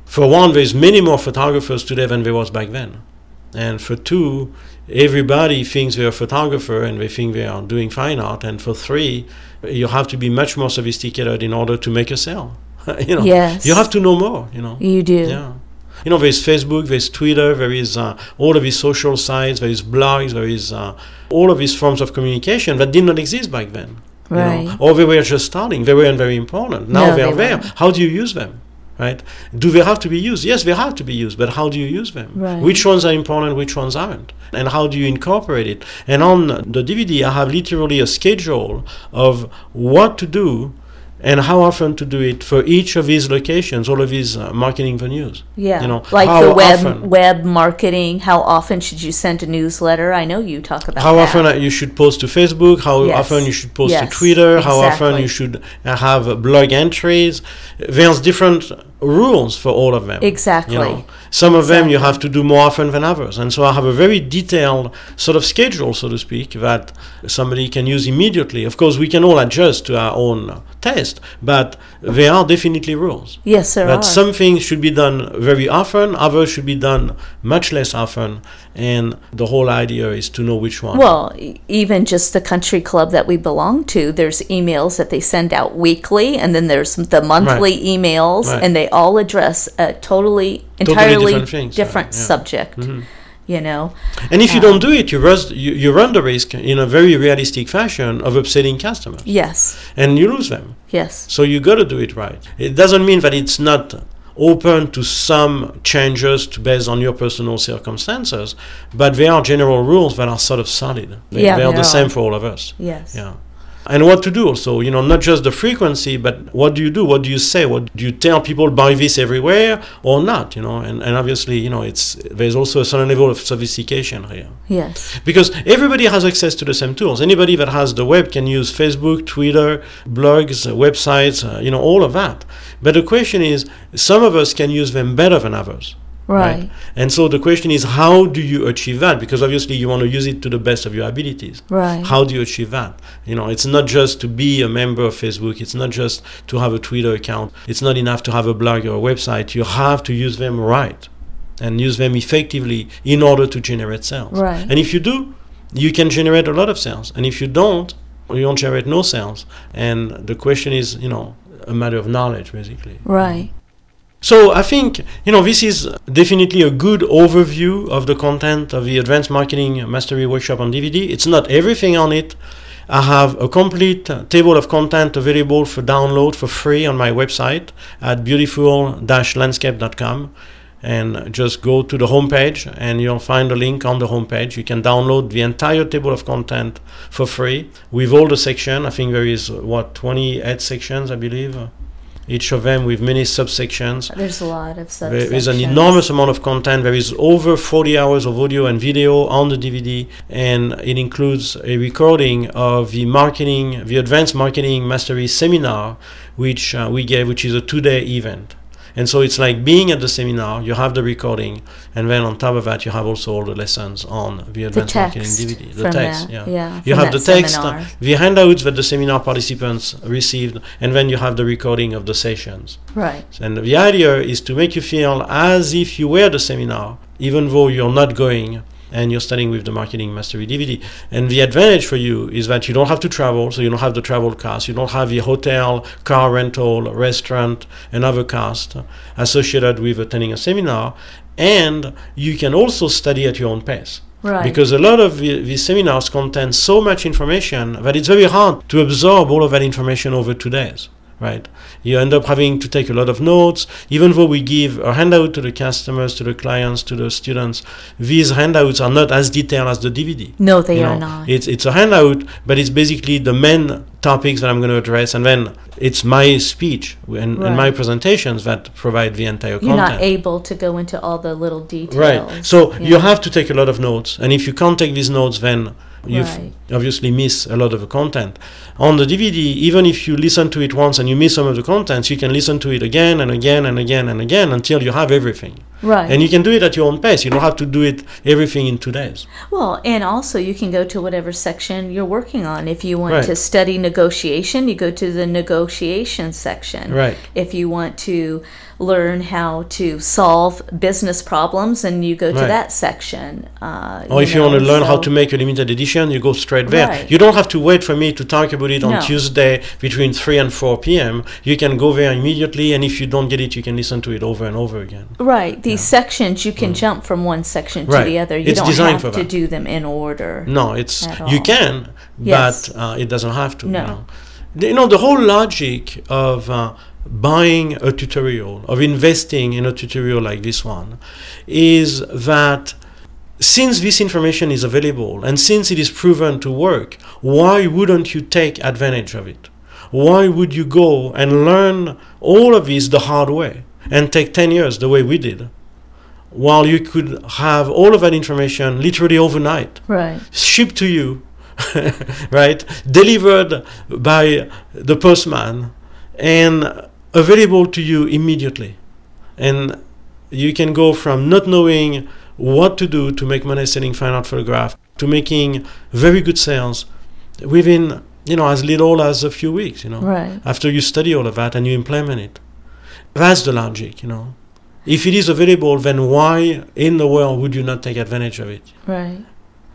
For one, there's many more photographers today than there was back then. And for two, everybody thinks they're a photographer and they think they are doing fine art. And for three, you have to be much more sophisticated in order to make a sale. you know, Yes. you have to know more. You know, You do. yeah. You know, there's Facebook, there's Twitter, there is uh, all of these social sites, there is blogs, there is uh, all of these forms of communication that did not exist back then. you know. Right. Or they were just starting. They weren't very important. Now No, they're they there. weren't. How do you use them? Right? Do they have to be used? Yes, they have to be used, but how do you use them? Right. Which ones are important, which ones aren't? And how do you incorporate it? And on the DVD, I have literally a schedule of what to do and how often to do it for each of these locations, all of these uh, marketing venues. Yeah. You know, like how the web often- web marketing. How often should you send a newsletter? I know you talk about how that. often uh, you should post to Facebook, how Yes. often you should post Yes, to Twitter, how often you should uh, have blog entries. There's different rules for all of them. Exactly. You know, some of them you have to do more often than others, and so I have a very detailed sort of schedule, so to speak, that somebody can use immediately. Of course, we can all adjust to our own taste, but there are definitely rules. Yes, there that are. some things should be done very often, others should be done much less often, and the whole idea is to know which one. Well, even just the country club that we belong to, there's emails that they send out weekly, and then there's the monthly emails, Right. and they all address a totally, Totally entirely different things, different yeah. subject. Mhm. You know, And if you Um, don't do it, you, rus- you, you run the risk in a very realistic fashion of upsetting customers, yes, and you lose them. yes, So you got to do it right. It doesn't mean that it's not open to some changes to, based on your personal circumstances, but there are general rules that are sort of solid. They, Yeah, they are there the same for all of us. yes. Yeah. And what to do also, you know, not just the frequency, but what do you do? What do you say? What do you tell people buy this everywhere or not? You know, and, and obviously, you know, it's there's also a certain level of sophistication here Yes. because everybody has access to the same tools. Anybody that has the web can use Facebook, Twitter, blogs, uh, websites, uh, you know, all of that. But the question is, some of us can use them better than others. Right. And so the question is, how do you achieve that? Because obviously you want to use it to the best of your abilities. Right. How do you achieve that? You know, it's not just to be a member of Facebook. It's not just to have a Twitter account. It's not enough to have a blog or a website. You have to use them right and use them effectively in order to generate sales. Right. And if you do, you can generate a lot of sales. And if you don't, you don't generate no sales. And the question is, you know, a matter of knowledge, basically. Right. So I think you know this is definitely a good overview of the content of the Advanced Marketing Mastery Workshop on DVD. It's not everything on it. I have a complete table of content available for download for free on my website at beautiful-landscape.com and just go to the homepage and you'll find a link on the homepage. You can download the entire table of content for free with all the section. I think there is what 28 sections, I believe. Each of them with many subsections. There's a lot of subsections. There is an enormous amount of content. There is over 40 hours of audio and video on the DVD, and it includes a recording of the marketing, the Advanced Marketing Mastery Seminar, which uh, we gave, which is a two-day event. And so it's like being at the seminar, you have the recording, and then on top of that, you have also all the lessons on the Advanced Marketing text DVD. The text, that, yeah. yeah, You have the text, uh, seminar. the handouts that the seminar participants received, and then you have the recording of the sessions. Right. And the idea is to make you feel as if you were at the seminar, even though you're not going and you're studying with the Marketing Mastery DVD. And the advantage for you is that you don't have to travel, so you don't have the travel cost, you don't have the hotel, car rental, restaurant, and other costs associated with attending a seminar. And you can also study at your own pace. Right. Because a lot of the, these seminars contain so much information that it's very hard to absorb all of that information over two days, right? You end up having to take a lot of notes. Even though we give a handout to the customers, to the clients, to the students, these handouts are not as detailed as the DVD. No, they You are know, not. It's it's a handout, but it's basically the main topics that I'm going to address, and then it's my speech and, and my presentations that provide the entire You're content. not able to go into all the little details. Right. So you Yeah. have to take a lot of notes, and if you can't take these notes, then you Right. obviously miss a lot of the content. On the DVD, even if you listen to it once and you miss some of the contents, you can listen to it again and again and again and again until you have everything. Right. And you can do it at your own pace. You don't have to do it everything in two days. Well, and also you can go to whatever section you're working on. If you want Right. to study negotiation, you go to the negotiation section. Right. If you want to learn how to solve business problems, and you go to that section. Uh, Or if you want to know, learn how to make a limited edition, you go straight there. Right. You don't have to wait for me to talk about it on No. Tuesday between 3 and 4 p.m. You can go there immediately, and if you don't get it, you can listen to it over and over again. Right. These sections you can jump from one section to Mm. Right. the other. You It's don't have to that. do them in order. No, it's you can, Yes. but uh, it doesn't have to. No. You know, The- you know the whole logic of uh, buying a tutorial, of investing in a tutorial like this one, is that since this information is available and since it is proven to work, why wouldn't you take advantage of it? Why would you go and learn all of this the hard way and take 10 years the way we did? While you could have all of that information literally overnight Right. shipped to you, right? Delivered by the postman and available to you immediately. And you can go from not knowing what to do to make money selling fine art photograph to making very good sales within, you know, as little as a few weeks, you know, Right. after you study all of that and you implement it. That's the logic, you know. If it is available, then why in the world would you not take advantage of it? Right.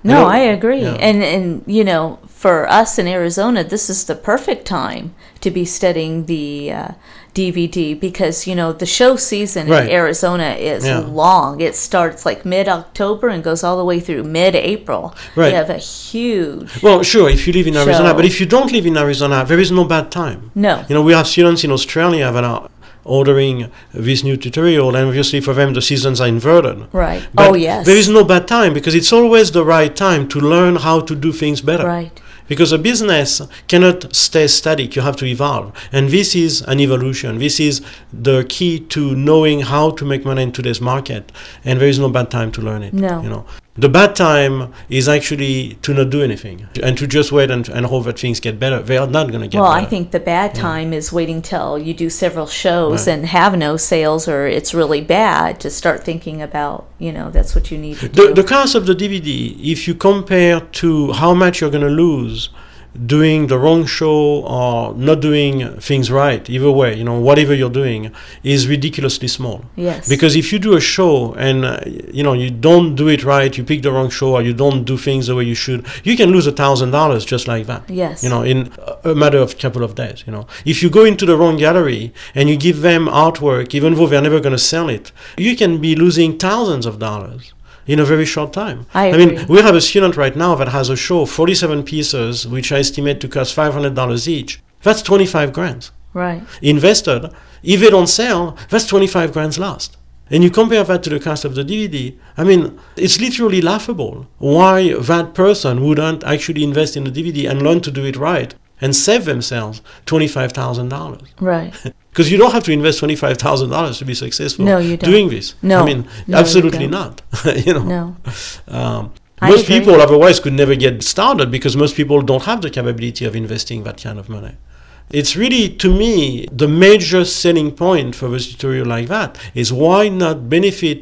You No, know, I agree. yeah. And and you know, for us in Arizona, this is the perfect time to be studying the uh, DVD because you know the show season Right. in Arizona is Yeah. long. It starts like mid October and goes all the way through mid April. Right. You have a huge Well, sure, if you live in Arizona, Show. but if you don't live in Arizona, there is no bad time. no. You know, we have students in Australia that are ordering this new tutorial, and obviously for them the seasons are inverted. Right. But oh yes. There is no bad time because it's always the right time to learn how to do things better. right. Because a business cannot stay static, you have to evolve. And this is an evolution. This is the key to knowing how to make money in today's market. And there is no bad time to learn it. No. You know. The bad time is actually to not do anything and to just wait and, and hope that things get better. They are not going to get Well, better. I think the bad time is waiting till you do several shows Right. and have no sales or it's really bad to start thinking about, you know, that's what you need to the, do. the cost of the DVD, if you compare to how much you're going to lose doing the wrong show or not doing things right, either way, you know, whatever you're doing, is ridiculously small. yes. Because if you do a show and uh, you know you don't do it right, you pick the wrong show, or you don't do things the way you should, you can lose a thousand dollars just like that. yes. You know, in a a matter of couple of days. You know, if you go into the wrong gallery and you give them artwork, even though they're never going to sell it, you can be losing thousands of dollars in a very short time. I mean, we have a student right now that has a show, 47 pieces, which I estimate to cost $500 each. That's 25 grand right. invested. If they don't sell, that's 25 grand lost. And you compare that to the cost of the DVD, I mean, it's literally laughable why that person wouldn't actually invest in the DVD and learn to do it right and save themselves $25,000. Right. Because you don't have to invest $25,000 to be successful No, you don't. doing this. No. I mean, No, absolutely don't. you know, No. um, most agree. people otherwise could never get started because most people don't have the capability of investing that kind of money. it's really to me the major selling point for a tutorial like that is why not benefit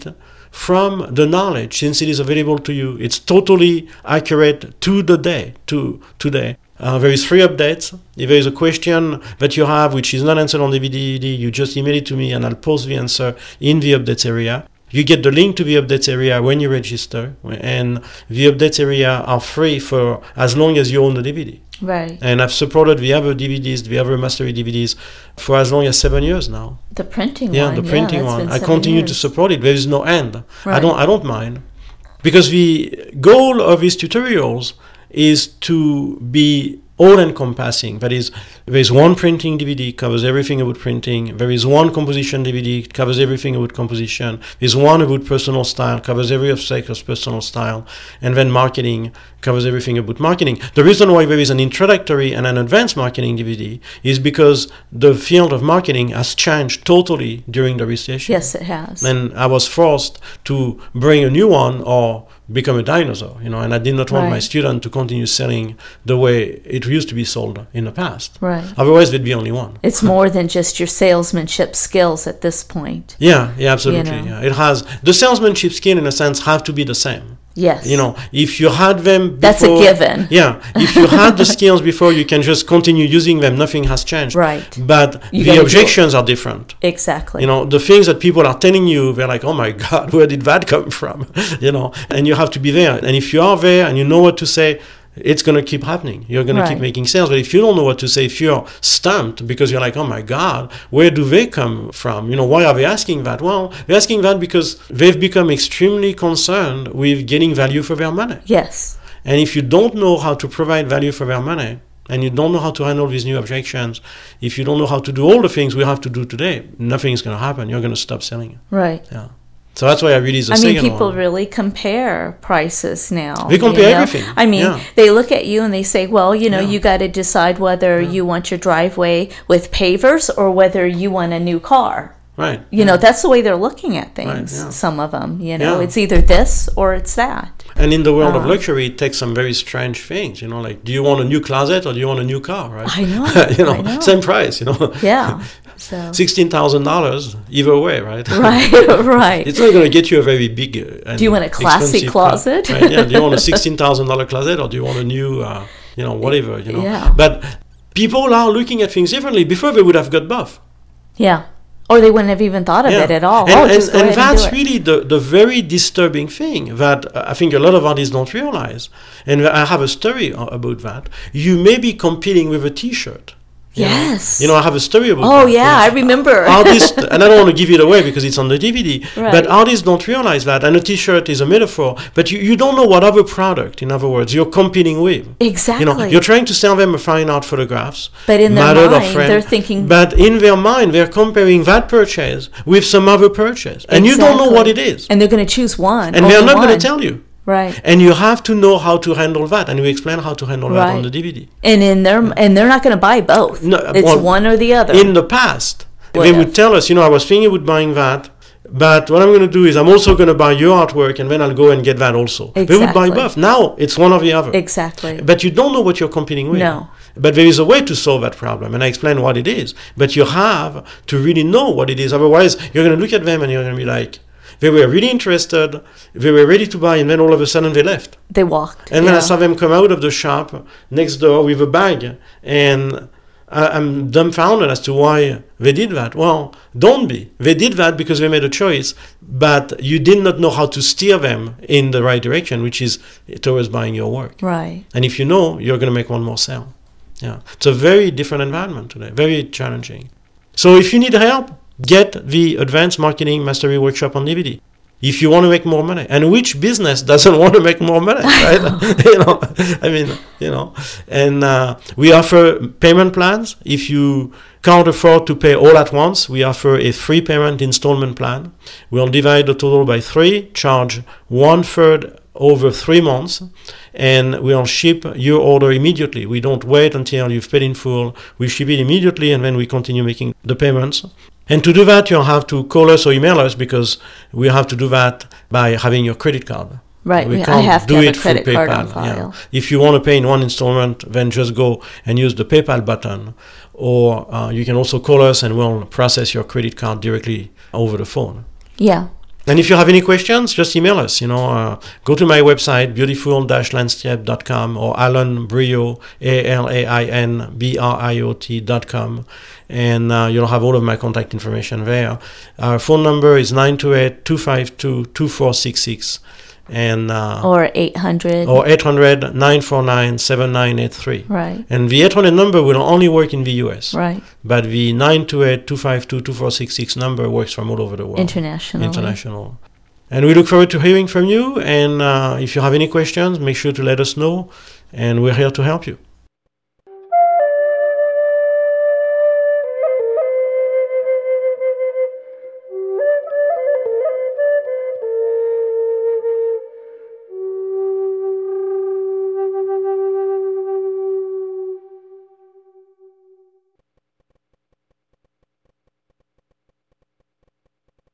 from the knowledge since it is available to you it's totally accurate to the day to today uh, there is three updates. If there is a question that you have which is not answered on the DVD, you just email it to me and I'll post the answer in the updates area. You get the link to the updates area when you register, and the updates area are free for as long as you own the DVD. Right. And I've supported the other DVDs, the other mastery DVDs, for as long as seven years now. The printing Yeah, one. the printing that's one. I continue to support it. There is no end. Right. I don't. I don't mind, because the goal of these tutorials is to be all encompassing. That is, there is one printing DVD covers everything about printing. There is one composition DVD covers everything about composition. There's one about personal style covers every aspect of personal style, and then marketing covers everything about marketing. The reason why there is an introductory and an advanced marketing DVD is because the field of marketing has changed totally during the recession. Yes, it has. And I was forced to bring a new one or become a dinosaur, you know, and I did not want my student to continue selling the way it used to be sold in the past. right. Otherwise, there'd be only one. It's more than just your salesmanship skills at this point. Yeah, yeah, absolutely. know. Yeah. It has the salesmanship skill, in a sense, have to be the same. Yes. You know, if you had them, That's a given. Yeah, if you had the skills before, you can just continue using them. Nothing has changed. Right. But You the objections are different. Exactly. You know, the things that people are telling you, they're like, oh my God, where did that come from? you know, and you have to be there. And if you are there and you know what to say, it's going to keep happening. You're going to keep making sales. But if you don't know what to say, if you're stumped because you're like, oh my God, where do they come from? You know, why are they asking that? Well, they're asking that because they've become extremely concerned with getting value for their money. yes. And if you don't know how to provide value for their money, and you don't know how to handle these new objections, if you don't know how to do all the things we have to do today, nothing is going to happen. You're going to stop selling. Right. Yeah. So that's why I released the I mean, people really compare prices now. They compare you know? everything, I mean, yeah. they look at you and they say, well, you know, Yeah. you got to decide whether you want your driveway with pavers or whether you want a new car. right. You know, that's the way they're looking at things. yeah. Some of them, you know, Yeah. it's either this or it's that. And in the world of Uh-huh. luxury, it takes some very strange things. You know, like, do you want a new closet or do you want a new car? Right. I know, you know, I know. same price. You know. Yeah. So, Sixteen thousand dollars either way, right? right, right. It's not going to get you a very big. Uh, and Do you want a classy closet? right? Yeah. Do you want a sixteen thousand dollar closet or do you want a new, uh, you know, whatever? You know. Yeah. But people are looking at things differently. Before they would have got both. yeah. Or they wouldn't have even thought of it at all. And, oh, and, and that's and really the, the very disturbing thing that uh, I think a lot of artists don't realize. And I have a story about that. You may be competing with a T-shirt. You know? Yes. You know, I have a story about Oh that. yeah, I remember. artists, and I don't want to give it away because it's on the DVD, Right. but artists don't realize that. And a T-shirt is a metaphor, but you, you don't know what other product, in other words, you're competing with. exactly. You know, you're trying to sell them a fine art photographs. But in their mind, they're thinking- But in their mind, they're comparing that purchase with some other purchase, and you don't know what it is, And they're going to choose one. and they're not going to tell you. Right. And you have to know how to handle that, and we explain how to handle that on the DVD. And in their mm. and they're not going to buy both. No, it's well, one or the other. In the past, they Whatever. would tell us, you know, I was thinking about buying that, but what I'm going to do is I'm also going to buy your artwork, and then I'll go and get that also. Exactly. They would buy both. Now it's one or the other. exactly. But you don't know what you're competing with. No. But there is a way to solve that problem, and I explain what it is. But you have to really know what it is. Otherwise, you're going to look at them and you're going to be like, they were really interested, they were ready to buy, and then all of a sudden they left. They walked. And then I saw them come out of the shop next door with a bag, and I, I'm dumbfounded as to why they did that. Well, don't be. They did that because they made a choice, but you did not know how to steer them in the right direction, which is towards buying your work. Right. And if you know, you're going to make one more sale. Yeah, it's a very different environment today, very challenging. So if you need help, get the Advanced Marketing Mastery Workshop on DVD. If you want to make more money, and which business doesn't want to make more money, right? you know, I mean, you know, and uh, we offer payment plans. If you can't afford to pay all at once, we offer a free payment installment plan. We'll divide the total by three, charge one third over three months, and we'll ship your order immediately. We don't wait until you've paid in full. We ship it immediately, and then we continue making the payments. And to do that, you'll have to call us or email us because we have to do that by having your credit card. Right. We can't have to do have a it through credit card on PayPal, yeah. If you want to pay in one installment, then just go and use the PayPal button. or uh, you can also call us and we'll process your credit card directly over the phone. Yeah. And if you have any questions, just email us. You know, uh, go to my website, beautiful-landscape.com or Alain Briot, A-L-A-I-N-B-R-I-O-T.com. And uh, you'll have all of my contact information there. Our phone number is 928-252-2466. And, uh, Or 800. or 800-949-7983. Right. And the 800 number will only work in the US. Right. But the 928-252-2466 number works from all over the world. International. International. And we look forward to hearing from you. And uh, if you have any questions, make sure to let us know. And we're here to help you.